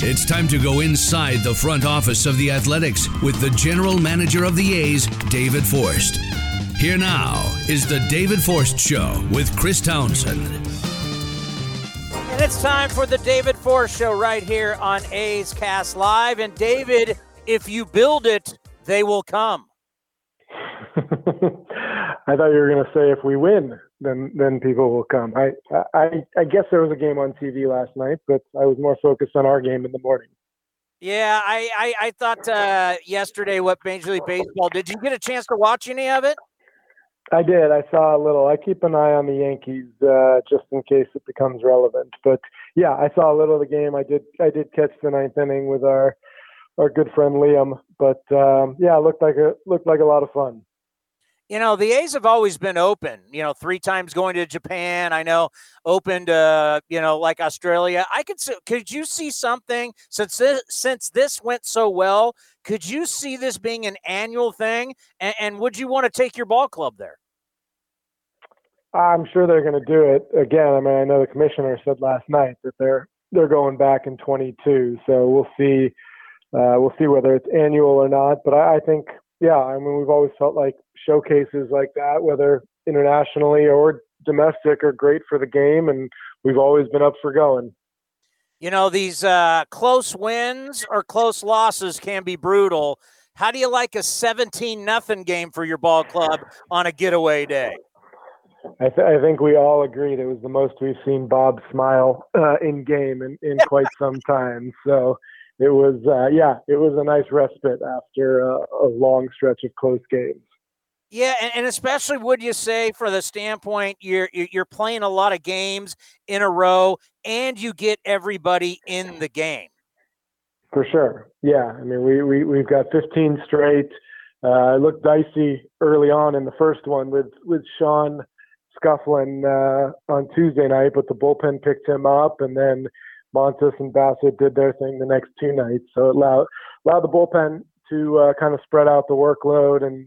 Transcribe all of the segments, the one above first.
It's time to go inside the front office of the Athletics with the general manager of the A's, David Forst. Here now is the David Forst Show with Chris Townsend. And it's time for the David Forst Show right here on A's Cast Live. And David, if you build it, they will come. I thought you were going to say if we win, then then people will come. I, I I guess there was a game on TV last night, but I was more focused on our game in the morning. Yeah, I I, I thought uh, yesterday what Major League Baseball. Did you get a chance to watch any of it? I did. I saw a little. I keep an eye on the Yankees uh, just in case it becomes relevant. But yeah, I saw a little of the game. I did. I did catch the ninth inning with our our good friend Liam. But um, yeah, it looked like a looked like a lot of fun. You know, the A's have always been open. You know, three times going to Japan. I know opened. Uh, you know, like Australia. I could. Could you see something since this, since this went so well? Could you see this being an annual thing? And, and would you want to take your ball club there? I'm sure they're going to do it again. I mean, I know the commissioner said last night that they're they're going back in 22. So we'll see. Uh, we'll see whether it's annual or not. But I, I think, yeah, I mean, we've always felt like showcases like that, whether internationally or domestic, are great for the game, and we've always been up for going. You know, these uh, close wins or close losses can be brutal. How do you like a 17 nothing game for your ball club on a getaway day? I, th- I, think we all agreed it was the most we've seen Bob smile uh, in game in, in quite some time. So it was, uh, yeah, it was a nice respite after a, a long stretch of close games. Yeah, and, and, especially would you say for the standpoint you're you're playing a lot of games in a row, and you get everybody in the game. For sure, yeah. I mean, we we we've got 15 straight. Uh, it looked dicey early on in the first one with with Sean scuffling uh, on Tuesday night, but the bullpen picked him up, and then Montas and Bassitt did their thing the next two nights. So it allowed allowed the bullpen to uh, kind of spread out the workload, and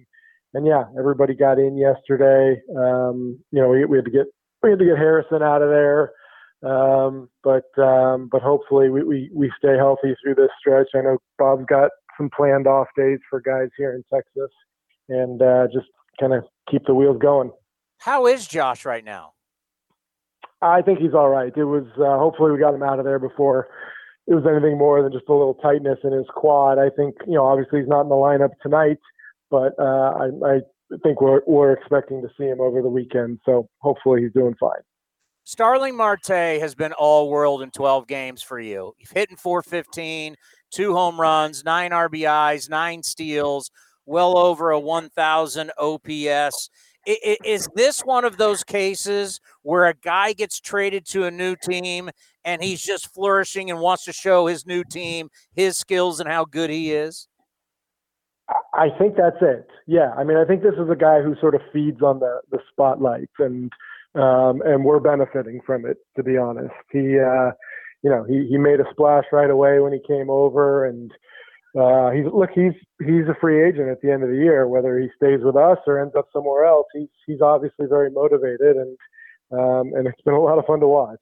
and yeah, everybody got in yesterday. Um, you know, we, we had to get we had to get Harrison out of there. Um, but um, but hopefully we, we, we stay healthy through this stretch. I know Bob's got some planned off days for guys here in Texas, and uh, just kind of keep the wheels going. How is Josh right now? I think he's all right. It was uh, hopefully we got him out of there before it was anything more than just a little tightness in his quad. I think you know obviously he's not in the lineup tonight, but uh, I, I think we're we're expecting to see him over the weekend. So hopefully he's doing fine. Starling Marte has been all world in 12 games for you. You've hit in 415, two home runs, nine RBIs, nine steals, well over a 1,000 OPS is this one of those cases where a guy gets traded to a new team and he's just flourishing and wants to show his new team his skills and how good he is? I think that's it. Yeah, I mean, I think this is a guy who sort of feeds on the the spotlights, and um, and we're benefiting from it. To be honest, he, uh, you know, he he made a splash right away when he came over, and uh, he's look, he's he's a free agent at the end of the year. Whether he stays with us or ends up somewhere else, he's he's obviously very motivated, and um, and it's been a lot of fun to watch.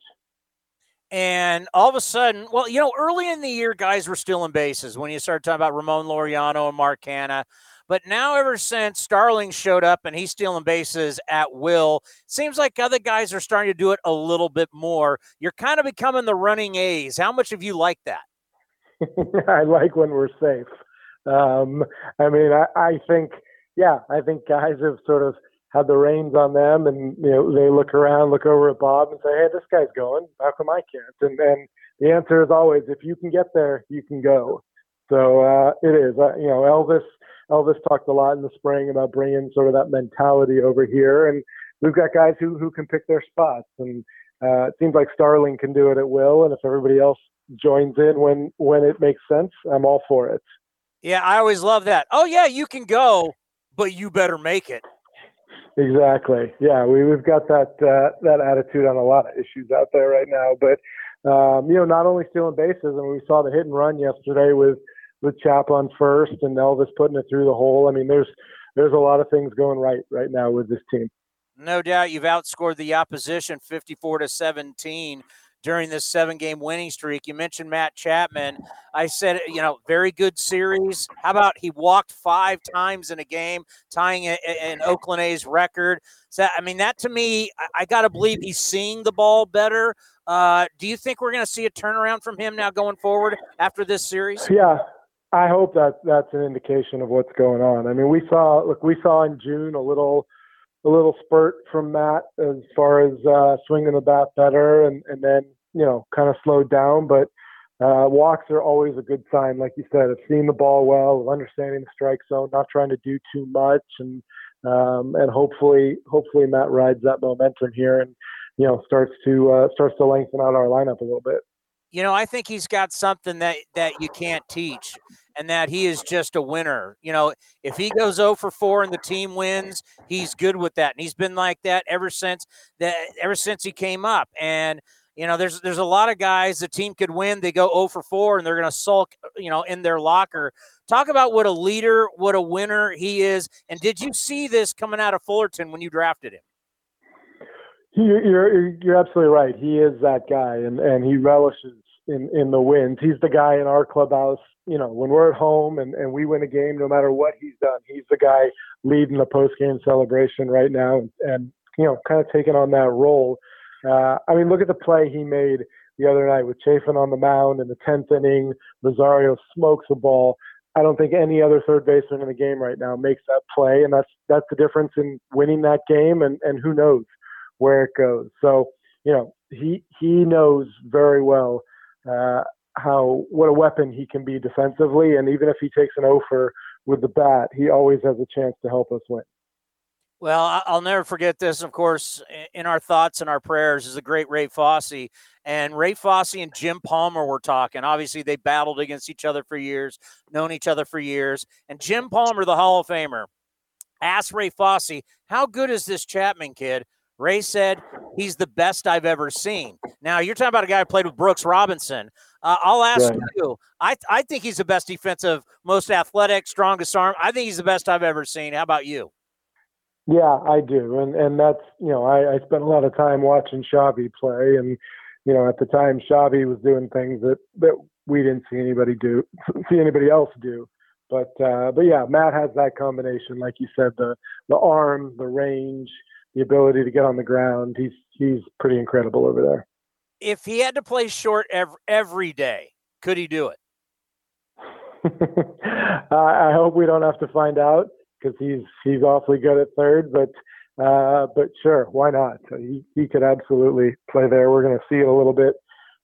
And all of a sudden, well, you know, early in the year, guys were stealing bases when you started talking about Ramon Laureano and Mark Canha. But now, ever since Starling showed up and he's stealing bases at will, seems like other guys are starting to do it a little bit more. You're kind of becoming the running A's. How much have you liked that? I like when we're safe. Um, I mean, I, I think, yeah, I think guys have sort of had the reins on them, and you know they look around, look over at Bob, and say, "Hey, this guy's going. How come I can't?" And and the answer is always, if you can get there, you can go. So uh, it is. Uh, you know, Elvis. Elvis talked a lot in the spring about bringing sort of that mentality over here, and we've got guys who who can pick their spots, and uh, it seems like Starling can do it at will, and if everybody else joins in when when it makes sense, I'm all for it. Yeah, I always love that. Oh yeah, you can go, but you better make it. Exactly. Yeah, we we've got that uh, that attitude on a lot of issues out there right now. But um, you know, not only stealing bases, and we saw the hit and run yesterday with with Chap on first and Elvis putting it through the hole. I mean, there's there's a lot of things going right right now with this team. No doubt, you've outscored the opposition 54 to 17 during this seven game winning streak. You mentioned Matt Chapman. I said, you know, very good series. How about he walked five times in a game, tying an Oakland A's record? So, I mean, that to me, I, I got to believe he's seeing the ball better. Uh, do you think we're going to see a turnaround from him now going forward after this series? Yeah. I hope that that's an indication of what's going on. I mean, we saw look, we saw in June a little a little spurt from Matt as far as uh, swinging the bat better, and and then you know kind of slowed down. But uh, walks are always a good sign, like you said, of seeing the ball well, of understanding the strike zone, not trying to do too much, and um, and hopefully hopefully Matt rides that momentum here and you know starts to uh, starts to lengthen out our lineup a little bit you know, I think he's got something that that you can't teach, and that he is just a winner. You know, if he goes 0 for 4 and the team wins, he's good with that, and he's been like that ever since that ever since he came up. And you know, there's there's a lot of guys the team could win, they go 0 for 4, and they're going to sulk, you know, in their locker. Talk about what a leader, what a winner he is. And did you see this coming out of Fullerton when you drafted him? You're you're absolutely right. He is that guy, and and he relishes in in the wins. He's the guy in our clubhouse. You know, when we're at home and and we win a game, no matter what he's done, he's the guy leading the post game celebration right now, and, and you know, kind of taking on that role. Uh, I mean, look at the play he made the other night with Chafin on the mound in the tenth inning. Rosario smokes the ball. I don't think any other third baseman in the game right now makes that play, and that's that's the difference in winning that game and and who knows where it goes. So, you know, he he knows very well uh, how what a weapon he can be defensively, and even if he takes an offer with the bat, he always has a chance to help us win. Well, I'll never forget this. Of course, in our thoughts and our prayers is the great Ray Fosse. And Ray Fosse and Jim Palmer were talking. Obviously, they battled against each other for years, known each other for years. And Jim Palmer, the Hall of Famer, asked Ray Fosse, How good is this Chapman kid? Ray said he's the best I've ever seen. Now you're talking about a guy who played with Brooks Robinson. Uh, I'll ask right. you. I I think he's the best defensive, most athletic, strongest arm. I think he's the best I've ever seen. How about you? Yeah, I do, and and that's you know I, I spent a lot of time watching Chavy play, and you know at the time Chavy was doing things that that we didn't see anybody do, see anybody else do. But uh, but yeah, Matt has that combination, like you said, the the arm, the range, the ability to get on the ground. He's he's pretty incredible over there. If he had to play short every, every day, could he do it? I hope we don't have to find out because he's he's awfully good at third. But uh, but sure, why not? He he could absolutely play there. We're going to see it a little bit.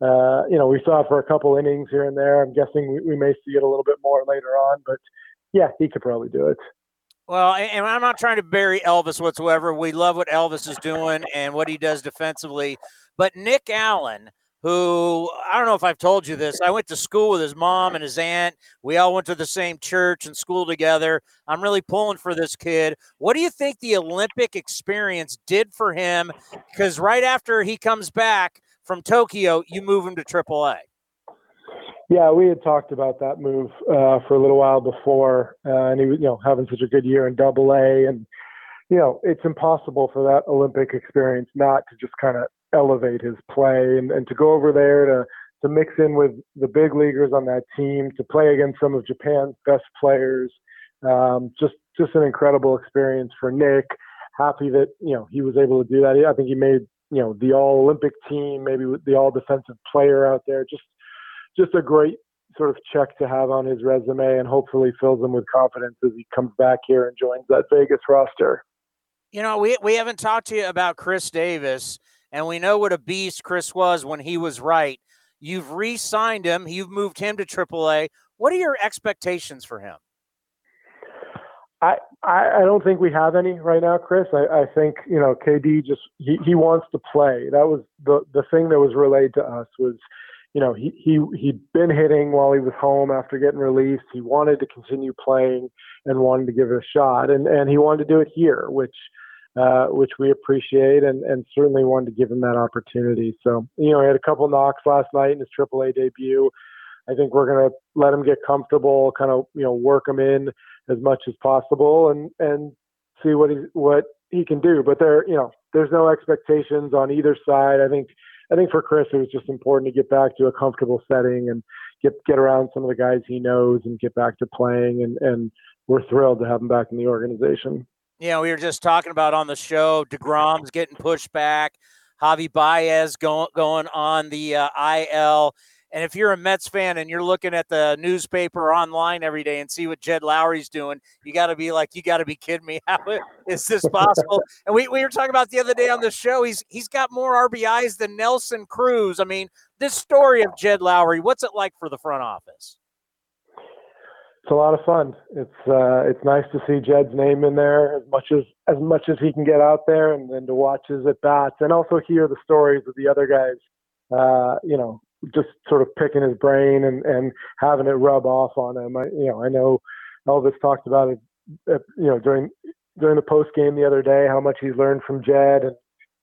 Uh, you know, we saw it for a couple innings here and there. I'm guessing we, we may see it a little bit more later on. But yeah, he could probably do it. Well, and I'm not trying to bury Elvis whatsoever. We love what Elvis is doing and what he does defensively. But Nick Allen, who I don't know if I've told you this, I went to school with his mom and his aunt. We all went to the same church and school together. I'm really pulling for this kid. What do you think the Olympic experience did for him? Because right after he comes back from Tokyo, you move him to AAA. Yeah, we had talked about that move uh, for a little while before, uh, and he was, you know, having such a good year in Double A, and you know, it's impossible for that Olympic experience not to just kind of elevate his play and, and to go over there to to mix in with the big leaguers on that team, to play against some of Japan's best players, um, just just an incredible experience for Nick. Happy that you know he was able to do that. I think he made you know the All Olympic team, maybe the All Defensive Player out there. Just just a great sort of check to have on his resume, and hopefully fills him with confidence as he comes back here and joins that Vegas roster. You know, we we haven't talked to you about Khris Davis, and we know what a beast Khris was when he was right. You've re-signed him. You've moved him to AAA. What are your expectations for him? I, I don't think we have any right now, Chris. I, I think you know KD just he, he wants to play. That was the the thing that was relayed to us was, you know, he he he'd been hitting while he was home after getting released. He wanted to continue playing and wanted to give it a shot, and and he wanted to do it here, which uh, which we appreciate, and and certainly wanted to give him that opportunity. So you know, he had a couple knocks last night in his AAA debut. I think we're going to let him get comfortable, kind of you know work him in as much as possible, and and see what he what he can do. But there, you know, there's no expectations on either side. I think I think for Khris, it was just important to get back to a comfortable setting and get get around some of the guys he knows and get back to playing. And and we're thrilled to have him back in the organization. Yeah, we were just talking about on the show. Degrom's getting pushed back. Javi Baez going going on the uh, IL. And if you're a Mets fan and you're looking at the newspaper online every day and see what Jed Lowrie's doing, you got to be like, you got to be kidding me. How is this possible? and we, we were talking about the other day on the show. He's he's got more RBIs than Nelson Cruz. I mean, this story of Jed Lowry, what's it like for the front office? It's a lot of fun. It's uh, it's nice to see Jed's name in there as much as as much as he can get out there, and then to watch his at bats, and also hear the stories of the other guys. Uh, you know, just sort of picking his brain and, and having it rub off on him. I, you know, I know Elvis talked about it, uh, you know, during during the post game the other day, how much he's learned from Jed, and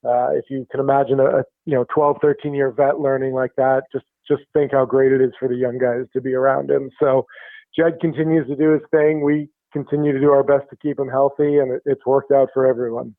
uh, if you can imagine a, a you know 12, 13 year vet learning like that, just just think how great it is for the young guys to be around him. So Jed continues to do his thing. We continue to do our best to keep him healthy, and it, it's worked out for everyone.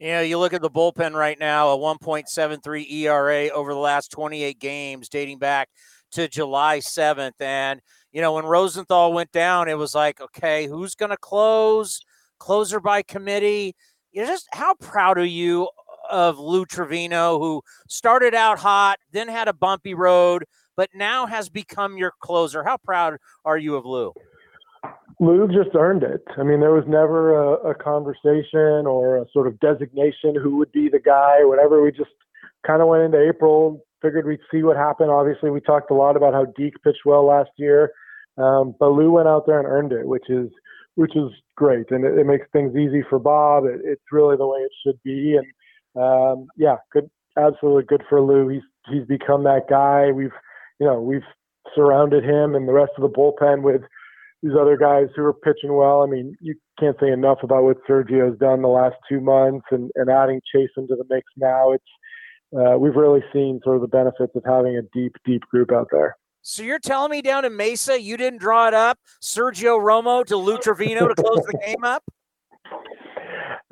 You know, you look at the bullpen right now, a 1.73 ERA over the last 28 games dating back to July 7th. And, you know, when Rosenthal went down, it was like, okay, who's going to close? Closer by committee. You just how proud are you of Lou Trivino, who started out hot, then had a bumpy road, but now has become your closer? How proud are you of Lou? Lou just earned it. I mean, there was never a, a, conversation or a sort of designation who would be the guy or whatever. We just kind of went into April, figured we'd see what happened. Obviously, we talked a lot about how Deke pitched well last year, um, but Lou went out there and earned it, which is which is great, and it, it makes things easy for Bob. It, it's really the way it should be, and um, yeah, good, absolutely good for Lou. He's he's become that guy. We've you know we've surrounded him and the rest of the bullpen with these other guys who are pitching well. I mean, you can't say enough about what Sergio's done the last two months, and, and adding Chase into the mix now. It's uh, we've really seen sort of the benefits of having a deep, deep group out there. So you're telling me down in Mesa, you didn't draw it up, Sergio Romo to Lou Trivino to close the game up?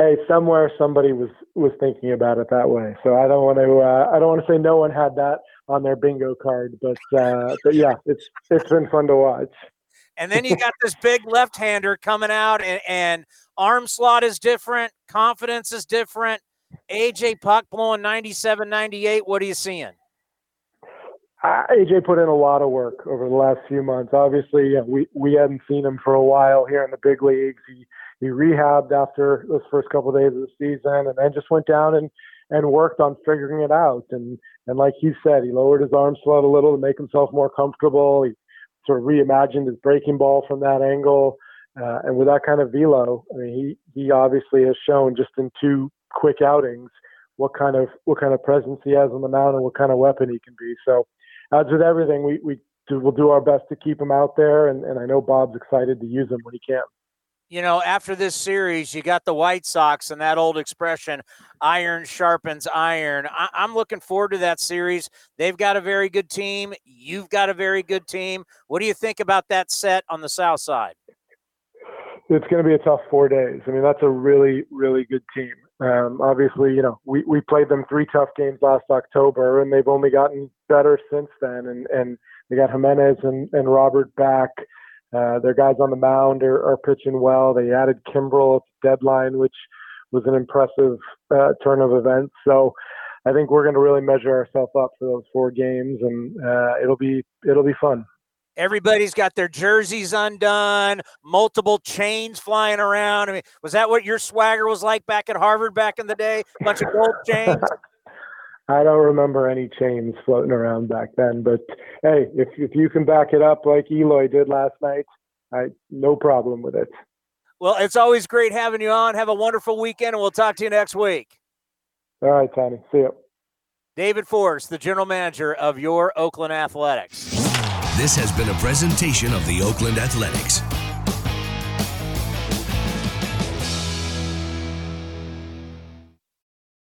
Hey, somewhere somebody was was thinking about it that way. So I don't want to uh, I don't want to say no one had that on their bingo card, but uh, but yeah, it's it's been fun to watch. And then you got this big left hander coming out, and, and, arm slot is different, confidence is different. AJ Puk blowing 97 98. What are you seeing? Uh, AJ put in a lot of work over the last few months. Obviously, know, we we hadn't seen him for a while here in the big leagues. He he rehabbed after those first couple of days of the season, and then just went down and and worked on figuring it out. And and like he said, he lowered his arm slot a little to make himself more comfortable. He sort of reimagined his breaking ball from that angle. Uh, and with that kind of velo, I mean, he he obviously has shown just in two quick outings what kind of what kind of presence he has on the mound and what kind of weapon he can be. So, as with everything, we we do, we'll do our best to keep him out there, and, and I know Bob's excited to use him when he can you know, after this series, you got the White Sox and that old expression, iron sharpens iron. I- am looking forward to that series. They've got a very good team. You've got a very good team. What do you think about that set on the South Side? It's going to be a tough four days. I mean, that's a really, really good team. Um, obviously, you know, we, we played them three tough games last October, and they've only gotten better since then. And, and they got Jimenez and, and Robert back. Uh, their guys on the mound are, are pitching well. They added Kimbrel at the deadline, which was an impressive uh, turn of events. So I think we're going to really measure ourselves up for those four games, and uh, it'll be it'll be fun. Everybody's got their jerseys undone, multiple chains flying around. I mean, was that what your swagger was like back at Harvard back in the day? A bunch of gold chains. I don't remember any chains floating around back then, but hey, if if you can back it up like Eloy did last night, I no problem with it. Well, it's always great having you on. Have a wonderful weekend, and we'll talk to you next week. All right, Tony. See you. David Forst, the general manager of your Oakland Athletics. This has been a presentation of the Oakland Athletics.